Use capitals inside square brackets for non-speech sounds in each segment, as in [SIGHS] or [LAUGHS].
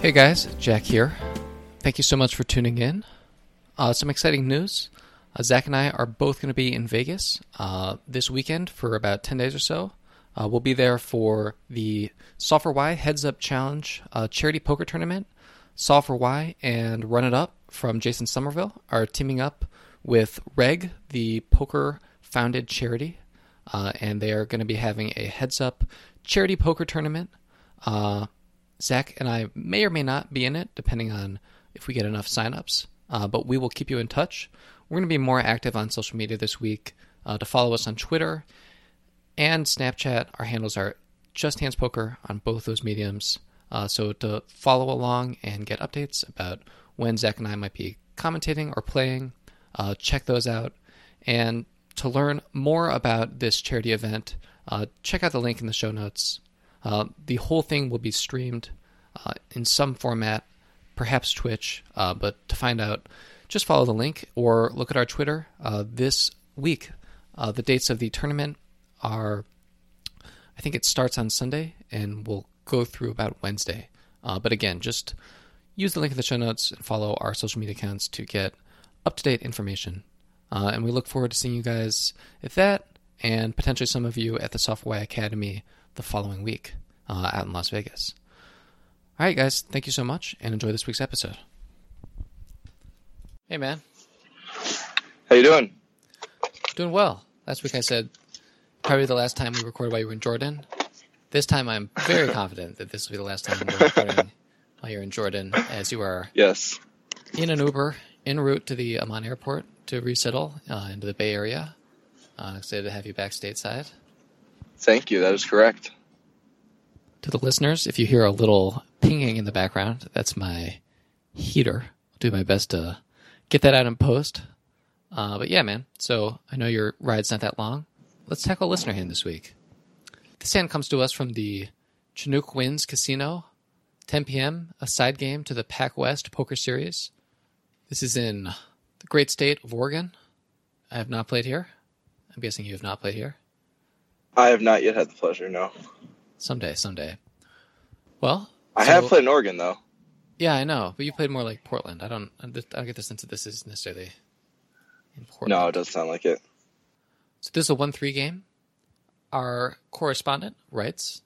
Hey guys, Jack here. Thank you so much for tuning in. Uh, some exciting news. Uh, Zach and I are both going to be in Vegas uh, this weekend for about 10 days or so. Uh, we'll be there for the for Why Heads Up Challenge uh, charity poker tournament. For Why and Run It Up from Jason Somerville are teaming up with Reg, the poker founded charity, uh, and they are going to be having a Heads Up charity poker tournament. Zach and I may or may not be in it, depending on if we get enough signups. Uh, but we will keep you in touch. We're going to be more active on social media this week. Uh, to follow us on Twitter and Snapchat, our handles are Just Hands Poker on both those mediums. Uh, so to follow along and get updates about when Zach and I might be commentating or playing, uh, check those out. And to learn more about this charity event, uh, check out the link in the show notes. Uh, the whole thing will be streamed uh, in some format, perhaps Twitch, uh, but to find out, just follow the link or look at our Twitter. Uh, this week, uh, the dates of the tournament are, I think it starts on Sunday and will go through about Wednesday. But again, just use the link in the show notes and follow our social media accounts to get up to date information. and we look forward to seeing you guys at that and potentially some of you at the Software Academy the following week uh, out in Las Vegas. All right, guys, thank you so much and enjoy this week's episode. Hey, man. How you doing? Doing well. Last week I said probably the last time we recorded while you were in Jordan. This time I'm very [LAUGHS] confident that this will be the last time we're recording while you're in Jordan, as you are Yes. in an Uber en route to the Amman airport to resettle uh, into the Bay Area. Uh, excited to have you back stateside. Thank you. That is correct. To the listeners, if you hear a little pinging in the background, that's my heater. I'll do my best to get that out in post. Uh, but yeah, man. So I know your ride's not that long. Let's tackle listener hand this week. This hand comes to us from the Chinook Winds Casino, 10 p.m., a side game to the Pac West Poker Series. This is in the great state of Oregon. I have not played here. I'm guessing you have not played here. I have not yet had the pleasure. No, Someday, someday. Well, I so- have played in Oregon though. Yeah, I know, but you played more like Portland. I don't. I don't get the sense that this is necessarily in Portland. No, it does sound like it. So this is a one-three game. Our correspondent writes,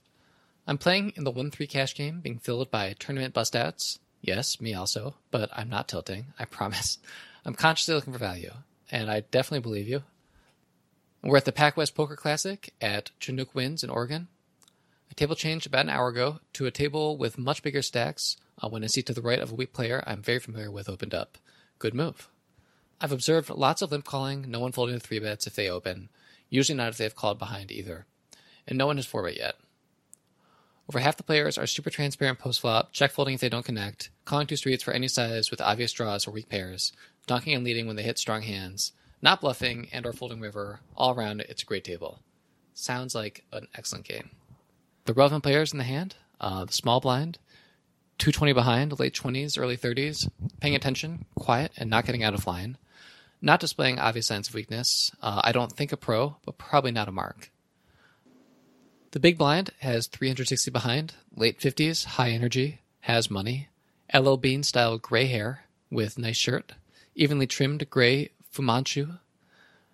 "I'm playing in the one-three cash game, being filled by tournament bust-outs. Yes, me also, but I'm not tilting. I promise. [LAUGHS] I'm consciously looking for value, and I definitely believe you. We're at the Pac West Poker Classic at Chinook Winds in Oregon. A table changed about an hour ago to a table with much bigger stacks uh, when a seat to the right of a weak player I'm very familiar with opened up. Good move. I've observed lots of limp calling, no one folding the three bets if they open, usually not if they have called behind either. And no one has four bet yet. Over half the players are super transparent post flop, check folding if they don't connect, calling two streets for any size with obvious draws or weak pairs, donking and leading when they hit strong hands, not bluffing and or folding river. All around, it's a great table. Sounds like an excellent game. The relevant players in the hand, uh, the small blind, 220 behind, late 20s, early 30s, paying attention, quiet, and not getting out of line. Not displaying obvious signs of weakness. Uh, I don't think a pro, but probably not a mark. The big blind has 360 behind, late 50s, high energy, has money, LL Bean style gray hair with nice shirt, evenly trimmed gray Fu Manchu.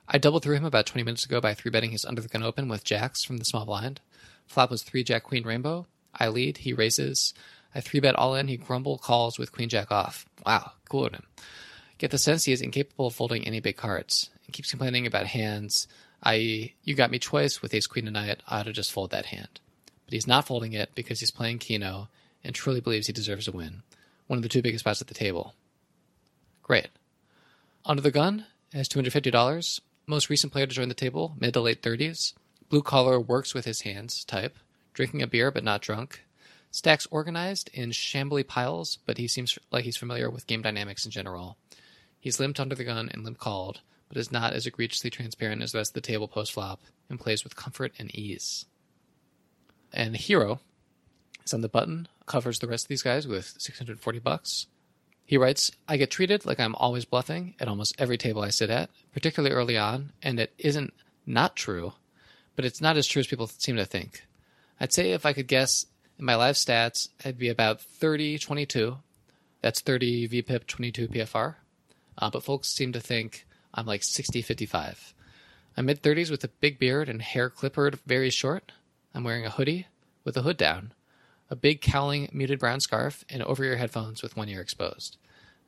I doubled through him about 20 minutes ago by three betting his under the gun open with jacks from the small blind. Flop was three jack queen rainbow. I lead, he raises. I three bet all in, he grumble calls with queen jack off. Wow, cool of him. Get the sense he is incapable of folding any big cards and keeps complaining about hands, i.e., you got me twice with ace queen tonight, I ought to just fold that hand. But he's not folding it because he's playing Keno and truly believes he deserves a win. One of the two biggest spots at the table. Great. Under the gun has $250. Most recent player to join the table, mid to late 30s. Blue collar works with his hands type. Drinking a beer but not drunk. Stacks organized in shambly piles, but he seems like he's familiar with game dynamics in general. He's limped under the gun and limp called, but is not as egregiously transparent as the rest of the table post flop and plays with comfort and ease. And the Hero is on the button, covers the rest of these guys with 640 bucks. He writes, I get treated like I'm always bluffing at almost every table I sit at, particularly early on, and it isn't not true, but it's not as true as people seem to think. I'd say if I could guess, In my live stats, I'd be about 30 22. That's 30 VPIP, 22 PFR. Uh, but folks seem to think I'm like 60 55. I'm mid 30s with a big beard and hair clippered very short. I'm wearing a hoodie with the hood down, a big cowling muted brown scarf, and over ear headphones with one ear exposed.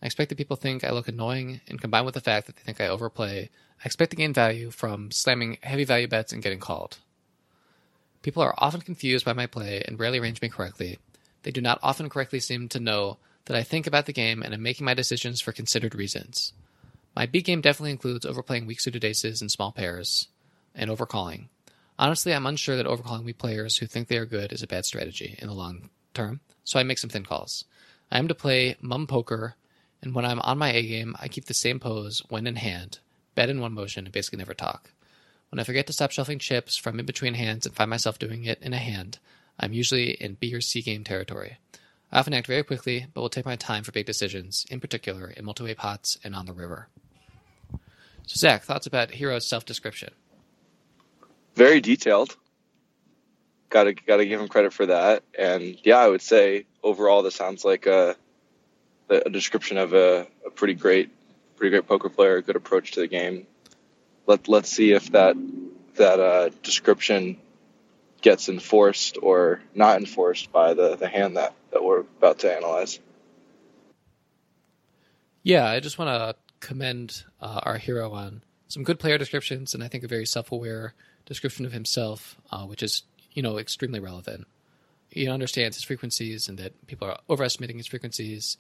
I expect that people think I look annoying, and combined with the fact that they think I overplay, I expect to gain value from slamming heavy value bets and getting called. People are often confused by my play and rarely range me correctly. They do not often correctly seem to know that I think about the game and am making my decisions for considered reasons. My B game definitely includes overplaying weak suited aces and small pairs and overcalling. Honestly, I'm unsure that overcalling weak players who think they are good is a bad strategy in the long term, so I make some thin calls. I am to play mum poker, and when I'm on my A game, I keep the same pose when in hand, bet in one motion, and basically never talk. When I forget to stop shuffling chips from in between hands and find myself doing it in a hand, I'm usually in B or C game territory. I often act very quickly, but will take my time for big decisions, in particular in multi-way pots and on the river. So, Zach, thoughts about Hero's self-description? Very detailed. Got to got to give him credit for that. And yeah, I would say overall, this sounds like a a description of a, a pretty great pretty great poker player, a good approach to the game. Let let's see if that that uh, description gets enforced or not enforced by the, the hand that, that we're about to analyze. Yeah, I just want to commend uh, our hero on some good player descriptions and I think a very self aware description of himself, uh, which is, you know, extremely relevant. He understands his frequencies and that people are overestimating his frequencies.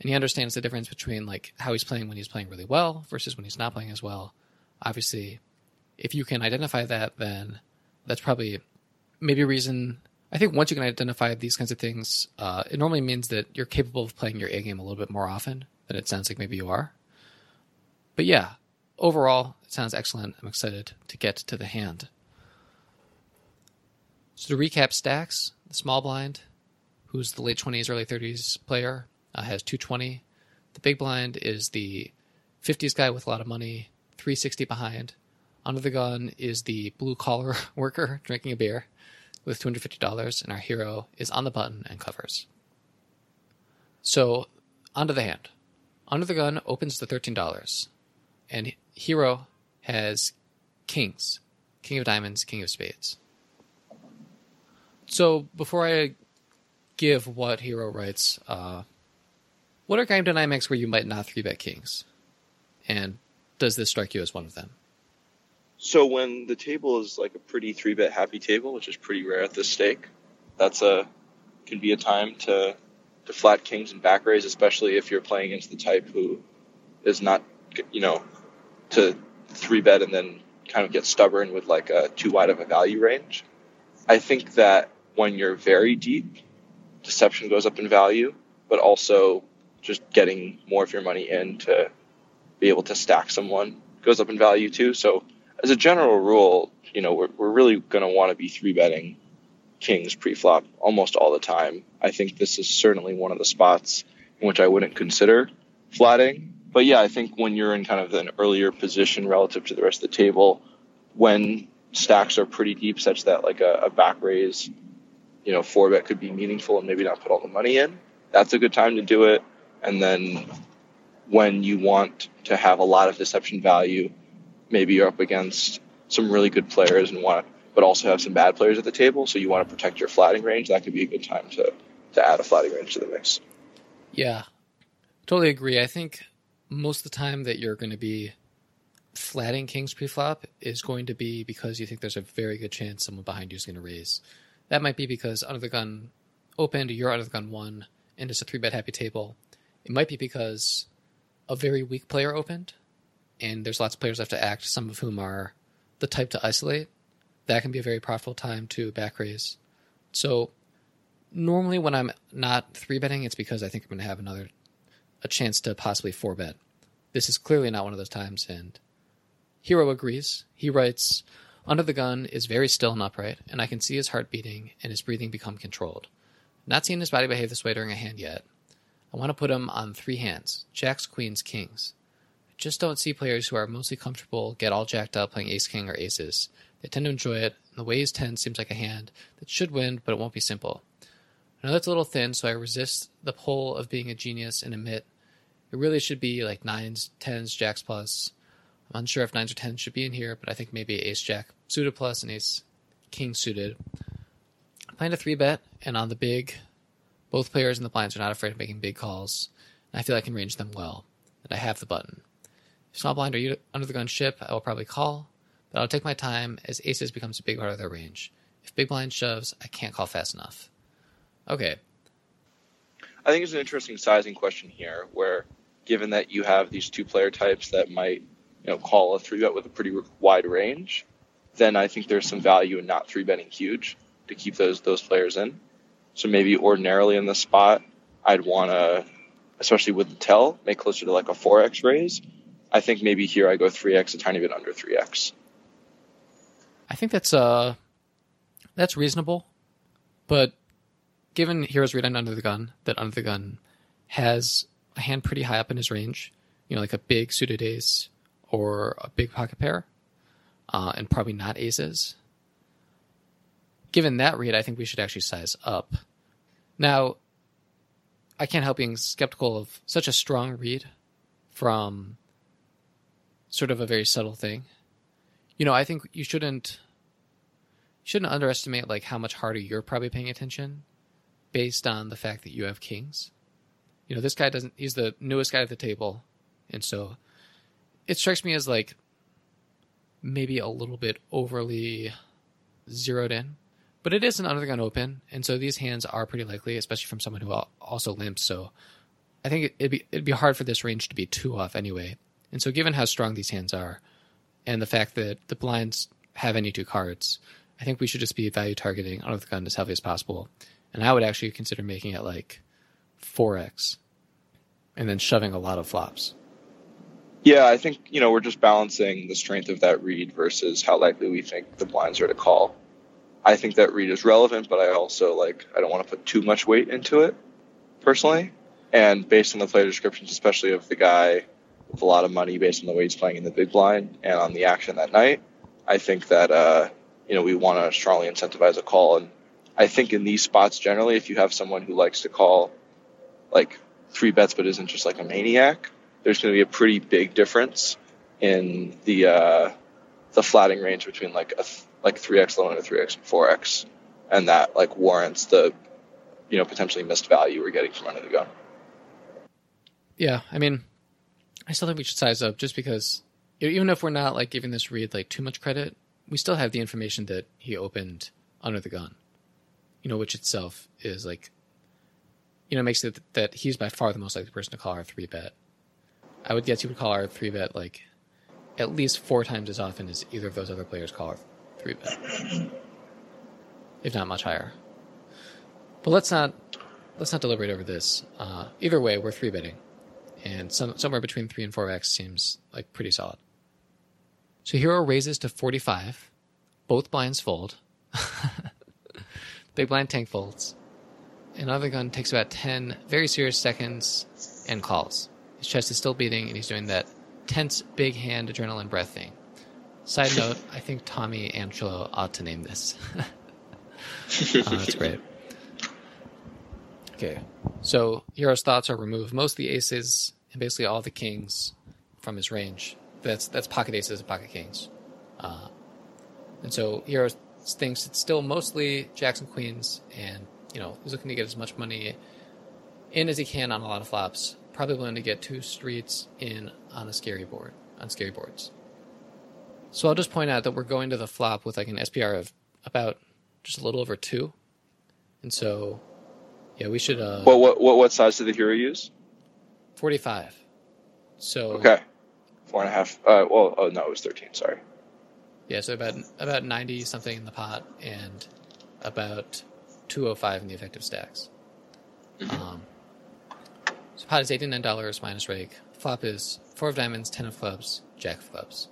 And he understands the difference between like how he's playing when he's playing really well versus when he's not playing as well. Obviously, if you can identify that, then that's probably maybe a reason. I think once you can identify these kinds of things, uh, it normally means that you're capable of playing your A game a little bit more often than it sounds like maybe you are. But yeah, overall, it sounds excellent. I'm excited to get to the hand. So to recap stacks, the small blind, who's the late 20s, early 30s player, uh, has 220. The big blind is the 50s guy with a lot of money, 360 behind. Under the gun is the blue collar [LAUGHS] worker drinking a beer with $250, and our hero is on the button and covers. So, onto the hand. Under the gun opens the $13, and hero has kings King of Diamonds, King of Spades. So, before I give what hero writes, uh, what are game dynamics where you might not three bet kings? And does this strike you as one of them? So when the table is like a pretty three bet happy table, which is pretty rare at this stake, that's a can be a time to to flat kings and back raise, especially if you're playing against the type who is not you know to three bet and then kind of get stubborn with like a too wide of a value range. I think that when you're very deep, deception goes up in value, but also just getting more of your money in to be able to stack someone goes up in value too. So as a general rule, you know, we're, we're really going to want to be three betting kings pre-flop almost all the time. I think this is certainly one of the spots in which I wouldn't consider flatting. But yeah, I think when you're in kind of an earlier position relative to the rest of the table, when stacks are pretty deep, such that like a, a back raise, you know, four bet could be meaningful and maybe not put all the money in, that's a good time to do it. And then when you want to have a lot of deception value, maybe you're up against some really good players and want, but also have some bad players at the table. So you want to protect your flatting range. That could be a good time to to add a flatting range to the mix. Yeah, totally agree. I think most of the time that you're going to be flatting kings pre-flop is going to be because you think there's a very good chance someone behind you is going to raise. That might be because under the gun opened, you're under the gun one, and it's a three bet happy table. It might be because a very weak player opened, and there's lots of players have to act, some of whom are the type to isolate. That can be a very profitable time to back raise. So normally when I'm not three betting, it's because I think I'm going to have another a chance to possibly four bet. This is clearly not one of those times, and Hero agrees. He writes, Under the gun is very still and upright, and I can see his heart beating and his breathing become controlled. Not seen his body behave this way during a hand yet. I want to put him on three hands jacks, queens, kings I just don't see players who are mostly comfortable get all jacked up playing ace king or aces. They tend to enjoy it, and the way ways 10 seems like a hand that should win, but it won't be simple. I know that's a little thin, so I resist the pull of being a genius and admit it really should be like nines, tens, jacks plus. I'm unsure if nines or tens should be in here, but I think maybe ace jack suited plus and ace king suited. I'm playing a three bet, and on the big, both players in the blinds are not afraid of making big calls. And I feel I can range them well, and I have the button. If small blind or under the gun ship, I will probably call, but I'll take my time as aces becomes a big part of their range. If big blind shoves, I can't call fast enough. Okay. I think it's an interesting sizing question here, where given that you have these two player types that might, you know, call a three bet with a pretty wide range, then I think there's some value in not three betting huge to keep those those players in. So maybe ordinarily in this spot, I'd want to, especially with the tell, make closer to like a four x raise. I think maybe here I go three x, a tiny bit under three x. I think that's uh that's reasonable, but given Heroes Read on Under the Gun, that Under the Gun has a hand pretty high up in his range, you know, like a big suited ace or a big pocket pair, uh, and probably not aces. Given that read, I think we should actually size up. Now, I can't help being skeptical of such a strong read from sort of a very subtle thing. You know, I think you shouldn't shouldn't underestimate like how much harder you're probably paying attention based on the fact that you have kings. You know, this guy doesn't he's the newest guy at the table, and so it strikes me as like maybe a little bit overly zeroed in. But it is an under the gun open, and so these hands are pretty likely, especially from someone who also limps. So I think it'd be it'd be hard for this range to be too off anyway. And so, given how strong these hands are, and the fact that the blinds have any two cards, I think we should just be value targeting under the gun as heavy as possible. And I would actually consider making it like four x, and then shoving a lot of flops. Yeah, I think you know we're just balancing the strength of that read versus how likely we think the blinds are to call. I think that read is relevant, but I also like I don't want to put too much weight into it personally. And based on the player descriptions, especially of the guy with a lot of money, based on the way he's playing in the big blind and on the action that night, I think that uh, you know we want to strongly incentivize a call. And I think in these spots generally, if you have someone who likes to call like three bets but isn't just like a maniac, there's going to be a pretty big difference in the uh, the flatting range between like a like 3x low and a 3x and 4x, and that like warrants the you know potentially missed value we're getting from under the gun. Yeah, I mean, I still think we should size up just because even if we're not like giving this read like too much credit, we still have the information that he opened under the gun, you know, which itself is like, you know, makes it that he's by far the most likely person to call our three bet. I would guess he would call our three bet like at least four times as often as either of those other players call our three bet, if not much higher. But let's not let's not deliberate over this. Uh, either way, we're three betting, and some, somewhere between three and four x seems like pretty solid. So hero raises to forty five, both blinds fold. [LAUGHS] Big blind tank folds. Under the gun takes about ten very serious seconds and calls. His chest is still beating, and he's doing that tense big hand adrenaline breath thing. Side note, I think Tommy Angelo ought to name this. [LAUGHS] uh, that's great. Okay, so Hero's thoughts are remove most of the aces and basically all the kings from his range. That's that's pocket aces and pocket kings. Uh, and so Hero thinks it's still mostly jacks and queens, and you know he's looking to get as much money in as he can on a lot of flops. Probably willing to get two streets in on a scary board on scary boards. So I'll just point out that we're going to the flop with like an SPR of about just a little over two, and so yeah, we should. Uh, what what what what size did the hero use? Forty-five. So okay, four and a half. Uh, well, oh no, it was thirteen. Sorry. Yeah, so about about ninety something in the pot and about two oh five in the effective stacks. Mm-hmm. Um, so pot is eighty nine dollars minus rake. Flop is four of diamonds, ten of clubs, jack of clubs.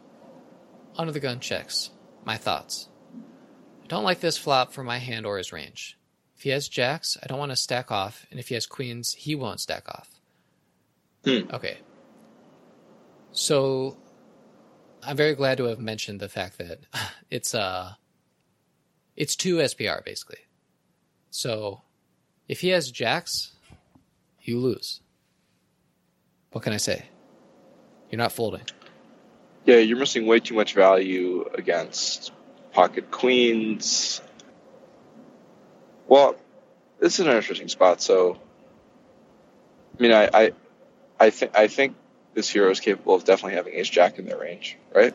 Under the gun checks. My thoughts. I don't like this flop for my hand or his range. If he has jacks, I don't want to stack off, and if he has queens, he won't stack off. Hmm. Okay. So I'm very glad to have mentioned the fact that [LAUGHS] it's uh it's two SPR basically. So If he has jacks, you lose. What can I say? You're not folding. Yeah, you're missing way too much value against pocket queens. Well, this is an interesting spot. So, I mean, I, I, I think I think this hero is capable of definitely having Ace Jack in their range, right?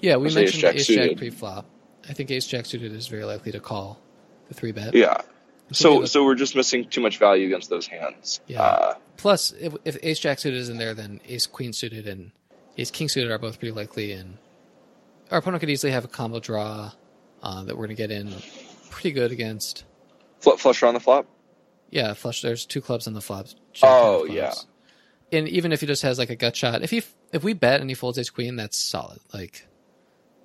Yeah, we mentioned Ace-Jack Ace Jack pre-flop. I think Ace Jack suited is very likely to call the three bet. Yeah. So look- so we're just missing too much value against those hands. Yeah. Uh, Plus, if, if Ace Jack suited is in there, then Ace Queen suited and Ace King suited are both pretty likely, and our opponent could easily have a combo draw uh, that we're going to get in pretty good against. fl- flush on the flop. Yeah, flush. There's two clubs on the flop. jack Oh, clubs. yeah. And even if he just has like a gut shot, if he if we bet and he folds Ace Queen, that's solid. Like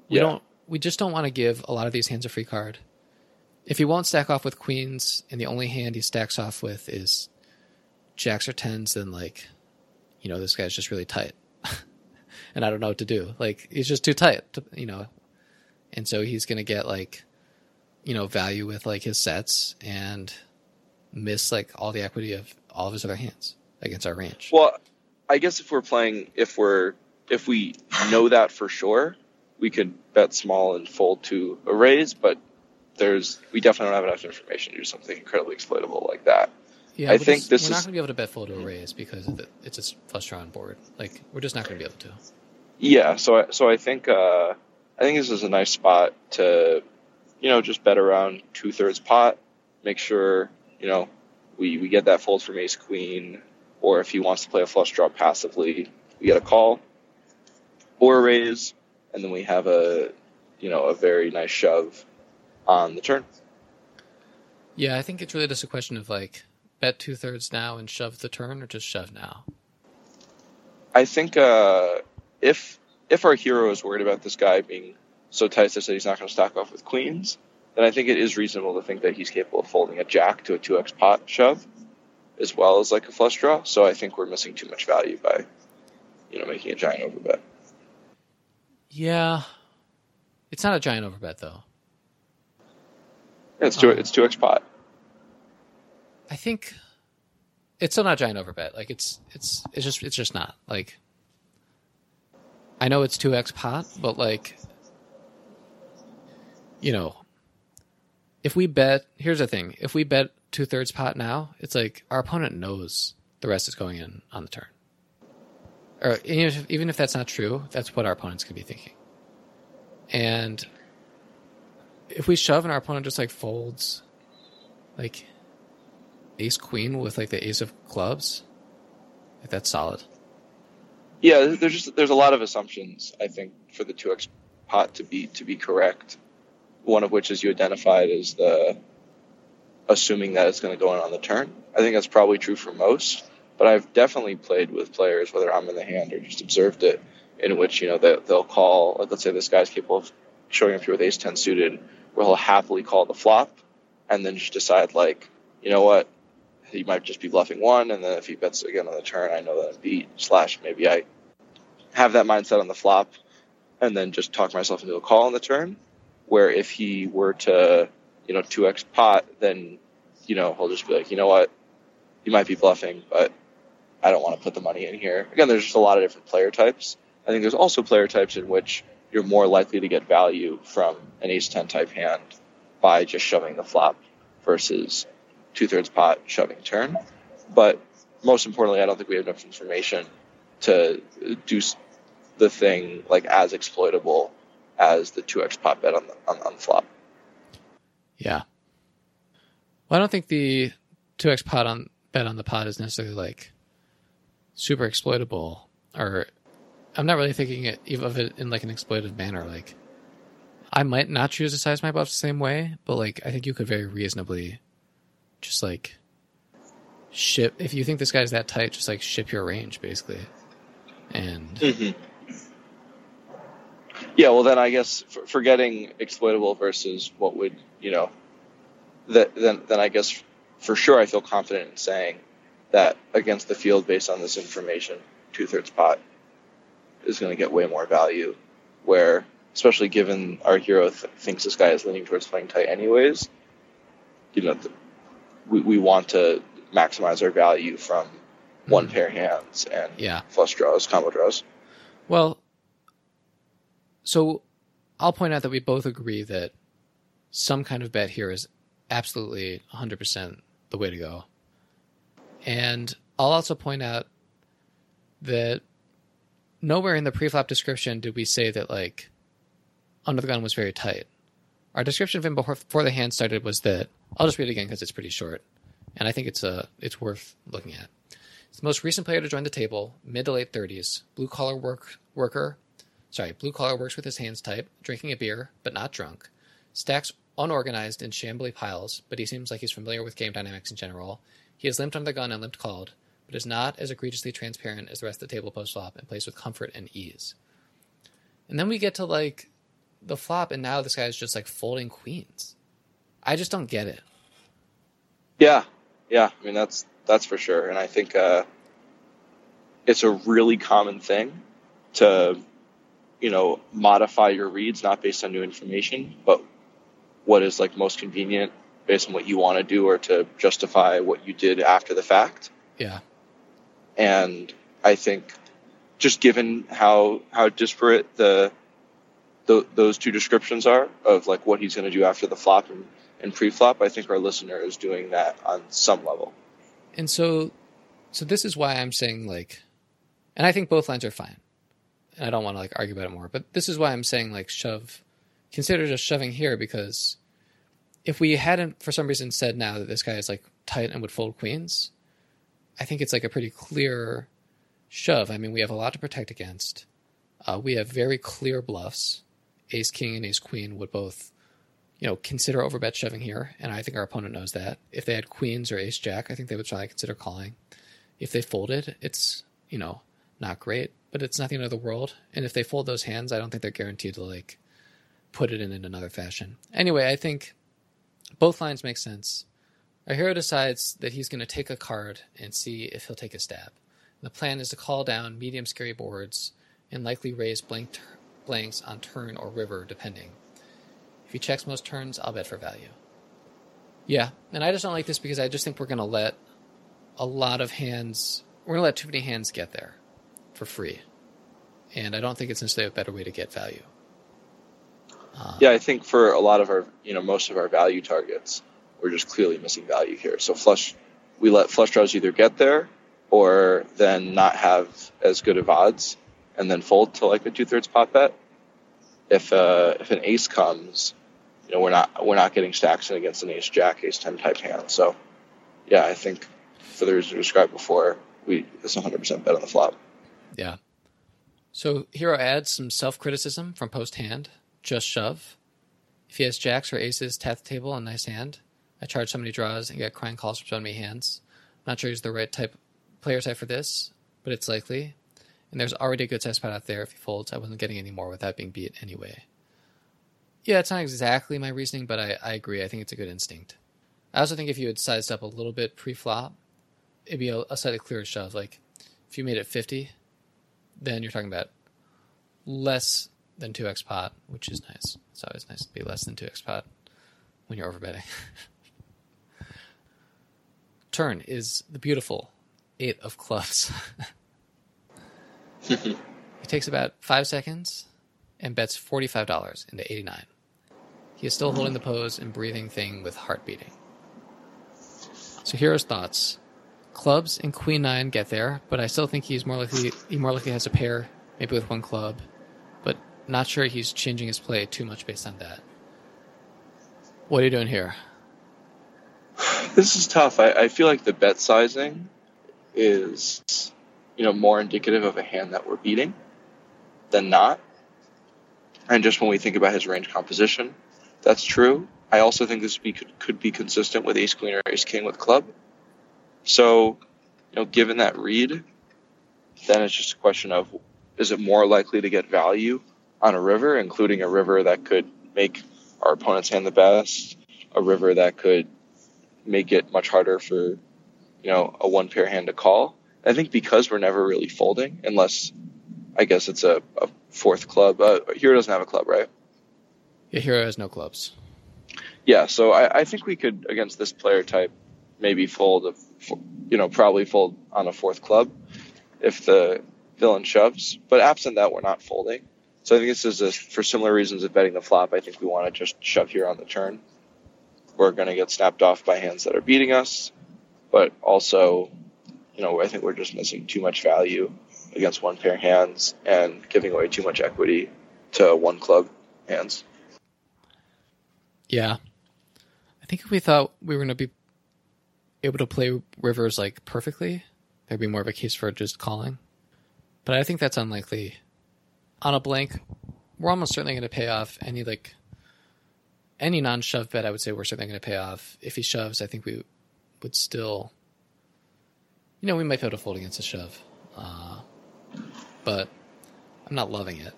we Yeah. don't we just don't want to give a lot of these hands a free card. If he won't stack off with queens, and the only hand he stacks off with is jacks or tens, then like, you know, this guy's just really tight, [LAUGHS] and I don't know what to do. Like he's just too tight, to, you know, and so he's gonna get like, you know, value with like his sets and miss like all the equity of all of his other hands against our range. Well, I guess if we're playing, if we're if we know that for sure, we could bet small and fold to a raise. But there's we definitely don't have enough information to do something incredibly exploitable like that. Yeah, I we're think just- this we're not going to be able to bet fold to a raise because of the, it's a flush draw on board. Like we're just not going to be able to. Yeah, so I, so I think uh, I think this is a nice spot to, you know, just bet around two thirds pot. Make sure you know we we get that fold from Ace Queen, or if he wants to play a flush draw passively, we get a call or a raise, and then we have a you know a very nice shove on the turn. Yeah, I think it's really just a question of like bet two thirds now and shove the turn, or just shove now. I think uh, if if our hero is worried about this guy being so tight such that he's not going to stack off with queens, then I think it is reasonable to think that he's capable of folding a jack to a two x pot shove, as well as like a flush draw. So I think we're missing too much value by, you know, making a giant overbet. Yeah, it's not a giant overbet though. Yeah, it's two Oh. it's two x pot. I think it's still not a giant overbet. Like it's it's it's just it's just not like. I know it's two x pot, but like, you know, if we bet, here's the thing: if we bet two thirds pot now, it's like our opponent knows the rest is going in on the turn. Or even if, even if that's not true, that's what our opponent's gonna be thinking. And if we shove and our opponent just like folds, like ace queen with like the ace of clubs, like that's solid. Yeah, there's just there's a lot of assumptions I think for the two x pot to be to be correct. One of which is you identified as the assuming that it's going to go in on the turn. I think that's probably true for most, but I've definitely played with players, whether I'm in the hand or just observed it, in which you know they, they'll call. Like, let's say this guy's capable of showing up here with ace ten suited, where he'll happily call the flop, and then just decide like, you know what, he might just be bluffing one, and then if he bets again on the turn, I know that I'm beat. Slash, maybe I have that mindset on the flop, and then just talk myself into a call on the turn. Where if he were to, you know, two x pot, then you know he'll just be like, you know what, you might be bluffing, but I don't want to put the money in here. Again, there's just a lot of different player types. I think there's also player types in which you're more likely to get value from an ace ten type hand by just shoving the flop versus two thirds pot shoving turn. But most importantly, I don't think we have enough information to do the thing like as exploitable as the two x pot bet on the on, on the flop. Yeah. Well, I don't think the two x pot on bet on the pot is necessarily like super exploitable, or I'm not really thinking it, of it in like an exploitive manner. Like, I might not choose to size my bluffs the same way, but like I think you could very reasonably just like ship if you think this guy's that tight, just like ship your range basically, and Mm-hmm. Yeah, well, then I guess for, forgetting exploitable versus what would you know, that then then I guess for sure I feel confident in saying that against the field based on this information, two thirds pot is going to get way more value. Where especially given our hero th- thinks this guy is leaning towards playing tight anyways, you know, the, we, we want to maximize our value from one Mhm. pair hands and Yeah. flush draws, combo draws. Well, so I'll point out that we both agree that some kind of bet here is absolutely 100% the way to go. And I'll also point out that nowhere in the preflop description did we say that, like, Under the Gun was very tight. Our description of him before, before the hand started was that I'll just read it again because it's pretty short, and I think it's uh, it's worth looking at. It's the most recent player to join the table, mid to late 30s, blue collar work worker. Sorry, blue collar works with his hands type, drinking a beer, but not drunk. Stacks unorganized in shambly piles, but he seems like he's familiar with game dynamics in general. He has limped under the gun and limped called, but is not as egregiously transparent as the rest of the table post flop and plays with comfort and ease. And then we get to like the flop, and now this guy is just like folding queens. I just don't get it. Yeah, yeah. I mean that's that's for sure, and I think uh, it's a really common thing to, you know, modify your reads not based on new information, but what is like most convenient based on what you want to do or to justify what you did after the fact. Yeah. And I think just given how how disparate the, the those two descriptions are of like what he's going to do after the flop and, and pre-flop, I think our listener is doing that on some level. And so, so this is why I'm saying like, and I think both lines are fine. And I don't want to like argue about it more, but this is why I'm saying like shove, consider just shoving here because if we hadn't for some reason said now that this guy is like tight and would fold queens, I think it's like a pretty clear shove. I mean, we have a lot to protect against. Uh, we have very clear bluffs. Ace king and ace queen would both, you know, consider overbet shoving here, and I think our opponent knows that. If they had queens or ace jack, I think they would try to consider calling. If they folded, it's you know not great, but it's nothing of the world. And if they fold those hands, I don't think they're guaranteed to like put it in in another fashion. Anyway, I think both lines make sense. Our hero decides that he's going to take a card and see if he'll take a stab. The plan is to call down medium scary boards and likely raise blank tur- blanks on turn or river, depending. If he checks most turns, I'll bet for value. Yeah, and I just don't like this because I just think we're going to let a lot of hands, we're going to let too many hands get there for free. And I don't think it's necessarily a better way to get value. Uh, Yeah, I think for a lot of our, you know, most of our value targets, we're just clearly missing value here. So flush, we let flush draws either get there or then not have as good of odds and then fold to like a two thirds pot bet. If uh, if an ace comes, you know, we're not we're not getting stacks in against an ace jack, ace ten type hand. So yeah, I think for the reasons we described before, we it's 100 percent bet on the flop. Yeah. So Hero adds some self criticism from post hand. Just shove. If he has jacks or aces, tap the table and nice hand. I charge so many draws and get crying calls from so hands. I'm not sure he's the right type player type for this, but it's likely. And there's already a good size spot out there. If he folds, I wasn't getting any more without being beat anyway. Yeah, it's not exactly my reasoning, but I, I agree. I think it's a good instinct. I also think if you had sized up a little bit pre-flop, it'd be a, a slightly clearer shove. Like if you made it 50, then you're talking about less than 2x pot, which is nice. It's always nice to be less than 2x pot when you're overbetting. [LAUGHS] Turn is the beautiful eight of clubs. [LAUGHS] he takes about five seconds and bets $45 into 89. He is still holding the pose and breathing thing with heart beating. So here's thoughts. Clubs and Queen Nine get there, but I still think he's more likely he more likely has a pair, maybe with one club, not sure he's changing his play too much based on that. What are you doing here? [SIGHS] This is tough. I, I feel like the bet sizing is, you know, more indicative of a hand that we're beating than not. And just when we think about his range composition, that's true. I also think this be, could, could be consistent with ace queen or ace king with club. So, you know, given that read, then it's just a question of is it more likely to get value on a river, including a river that could make our opponent's hand the best, a river that could make it much harder for, you know, a one pair hand to call. I think because we're never really folding, unless I guess it's a, a fourth club. Uh, Hero doesn't have a club, right? Yeah, Hero has no clubs. Yeah, so I, I think we could against this player type maybe fold, a, you know, probably fold on a fourth club if the villain shoves. But absent that, we're not folding. So I think this is a, for similar reasons of betting the flop. I think we want to just shove here on the turn. We're going to get snapped off by hands that are beating us, but also, you know, I think we're just missing too much value against one pair hands and giving away too much equity to one club hands. Yeah. I think if we thought we were going to be able to play rivers like perfectly, there'd be more of a case for just calling. But I think that's unlikely. On a blank, we're almost certainly going to pay off any like any non-shove bet. I would say we're certainly going to pay off. If he shoves, I think we would still, you know, we might be able to fold against a shove, uh, but I'm not loving it.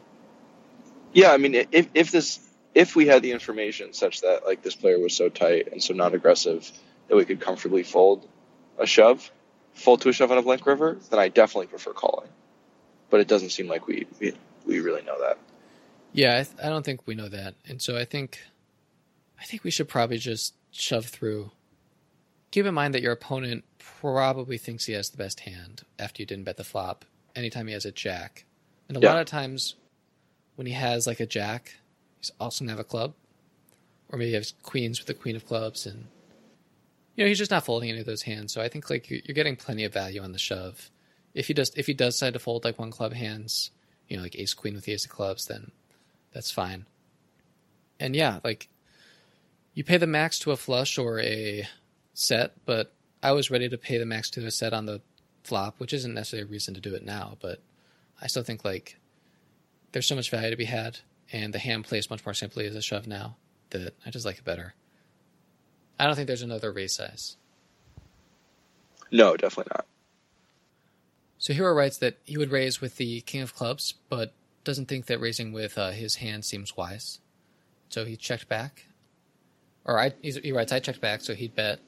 Yeah, I mean, if if this if we had the information such that like this player was so tight and so non aggressive that we could comfortably fold a shove, fold to a shove on a blank river, then I definitely prefer calling. But it doesn't seem like we we, we really know that. Yeah, I, th- I don't think we know that, and so I think I think we should probably just shove through. Keep in mind that your opponent probably thinks he has the best hand after you didn't bet the flop. Anytime he has a jack, and a Yeah. lot of times when he has like a jack, he's also gonna have a club, or maybe he has queens with the queen of clubs, and you know he's just not folding any of those hands. So I think like you're, you're getting plenty of value on the shove. If he does, if he does decide to fold like one club hands, you know, like ace queen with the ace of clubs, then that's fine. And yeah, like you pay the max to a flush or a set, but I was ready to pay the max to a set on the flop, which isn't necessarily a reason to do it now, but I still think like there's so much value to be had, and the hand plays much more simply as a shove now that I just like it better. I don't think there's another raise size. No, definitely not. So Hero writes that he would raise with the king of clubs, but doesn't think that raising with uh, his hand seems wise. So he checked back, or I, he writes, I checked back, so he'd bet,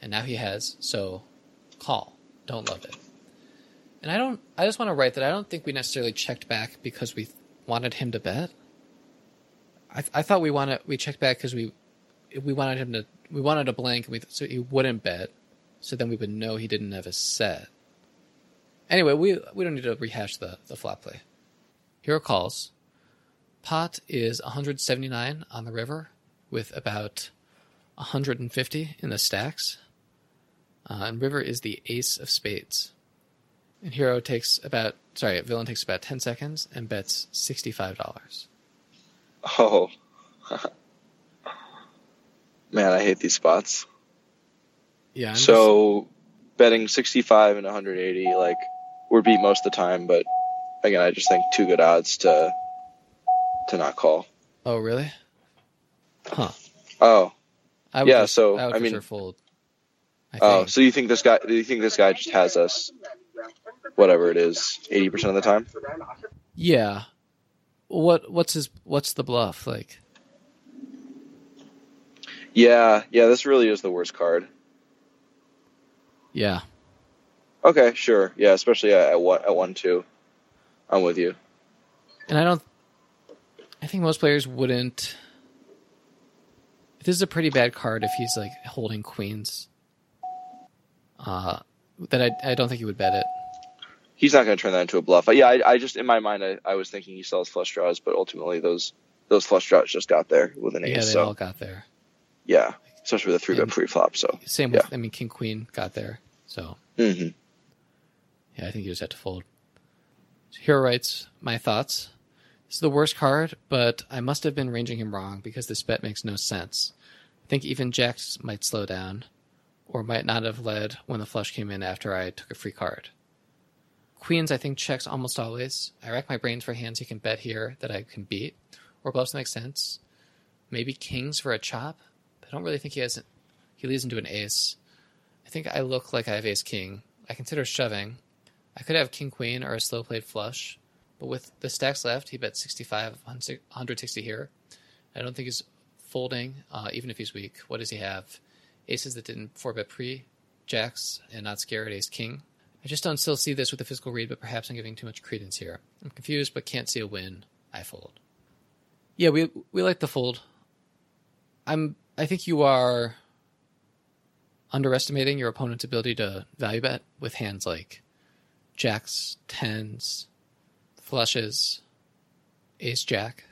and now he has. So call. Don't love it. And I don't. I just want to write that I don't think we necessarily checked back because we wanted him to bet. I, I thought we wanted we checked back because we we wanted him to we wanted a blank and we so he wouldn't bet, so then we would know he didn't have a set. Anyway, we we don't need to rehash the the flop play. Hero calls. Pot is 179 on the river with about 150 in the stacks. Uh, and river is the ace of spades. And hero takes about sorry, villain takes about 10 seconds and bets $65. Oh, [LAUGHS] man, I hate these spots. Yeah. I'm just- so betting 65 and 180, like we're beat most of the time, but again, I just think too good odds to to not call. oh really? Huh. Oh, I Yeah, just- so, I would I mean- fold. I oh, think. so you think this guy? Do you think this guy just has us? Whatever it is, 80 percent of the time. Yeah. What what's his what's the bluff like? Yeah, yeah, this really is the worst card. Yeah. Okay, sure. Yeah, especially at, at one at one two. I'm with you. And I don't. I think most players wouldn't. This is a pretty bad card if he's like holding queens. Uh, then I I don't think he would bet it. He's not going to turn that into a bluff. Yeah, I, I just in my mind I, I was thinking he sells flush draws, but ultimately those those flush draws just got there with an ace. Yeah, they so all got there. yeah, especially with a three bet And- pre-flop. So Same with I mean king queen got there. So hmm yeah, I think you just have to fold. So Hero writes my thoughts. This is the worst card, but I must have been ranging him wrong because this bet makes no sense. I think even jacks might slow down, or might not have led when the flush came in after I took a free card. Queens, I think, checks almost always. I rack my brains for hands he can bet here that I can beat, or bluffs make sense. Maybe kings for a chop. But I don't really think he has. He leads into an ace. I think I look like I have ace king. I consider shoving. I could have king queen or a slow played flush, but with the stacks left, he bet 65, 160 here. I don't think he's folding, uh, even if he's weak. What does he have? Aces that didn't four bet pre, jacks, and not scared ace king. I just don't still see this with the physical read, but perhaps I'm giving too much credence here. I'm confused, but can't see a win. I fold. Yeah, we we like the fold. I'm. I think you are. underestimating your opponent's ability to value bet with hands like jacks, tens, flushes, ace jack,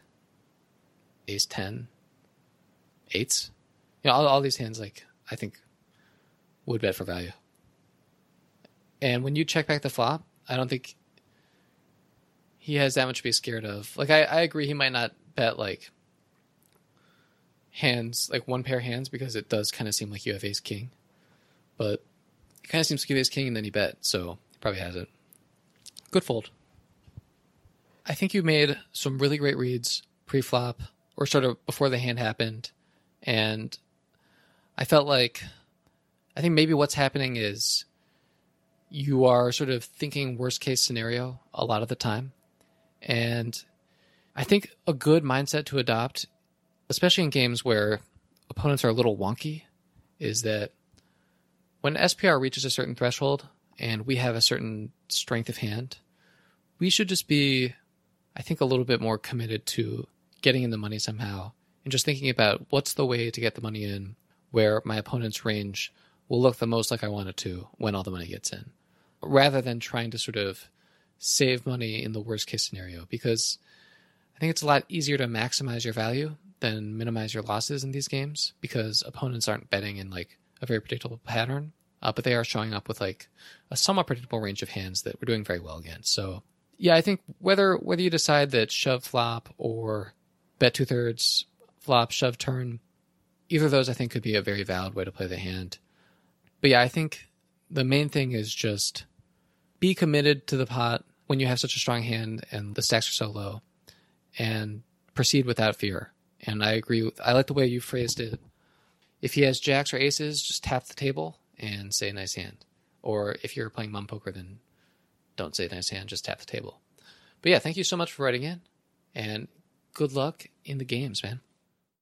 ace ten, eights. You know, all, all these hands like I think would bet for value. And when you check back the flop, I don't think he has that much to be scared of. Like I, I agree he might not bet like hands like one pair hands because it does kind of seem like you have ace king. But it kind of seems like you have ace king and then he bet, so probably has it. Good fold. I think you made some really great reads pre-flop or sort of before the hand happened, and I felt like I think maybe what's happening is you are sort of thinking worst case scenario a lot of the time. And I think a good mindset to adopt, especially in games where opponents are a little wonky, is that when SPR reaches a certain threshold and we have a certain strength of hand, we should just be, I think, a little bit more committed to getting in the money somehow and just thinking about what's the way to get the money in where my opponent's range will look the most like I want it to when all the money gets in, rather than trying to sort of save money in the worst case scenario. Because I think it's a lot easier to maximize your value than minimize your losses in these games because opponents aren't betting in like a very predictable pattern, uh, but they are showing up with like a somewhat predictable range of hands that we're doing very well against. So yeah, I think whether whether you decide that shove flop or bet two thirds flop shove turn, either of those I think could be a very valid way to play the hand. But yeah, I think the main thing is just be committed to the pot when you have such a strong hand and the stacks are so low, and proceed without fear. And I agree. With, I like the way you phrased it. If he has jacks or aces, just tap the table and say nice hand. Or if you're playing mum poker, then don't say nice hand, just tap the table. But yeah, thank you so much for writing in, and good luck in the games, man.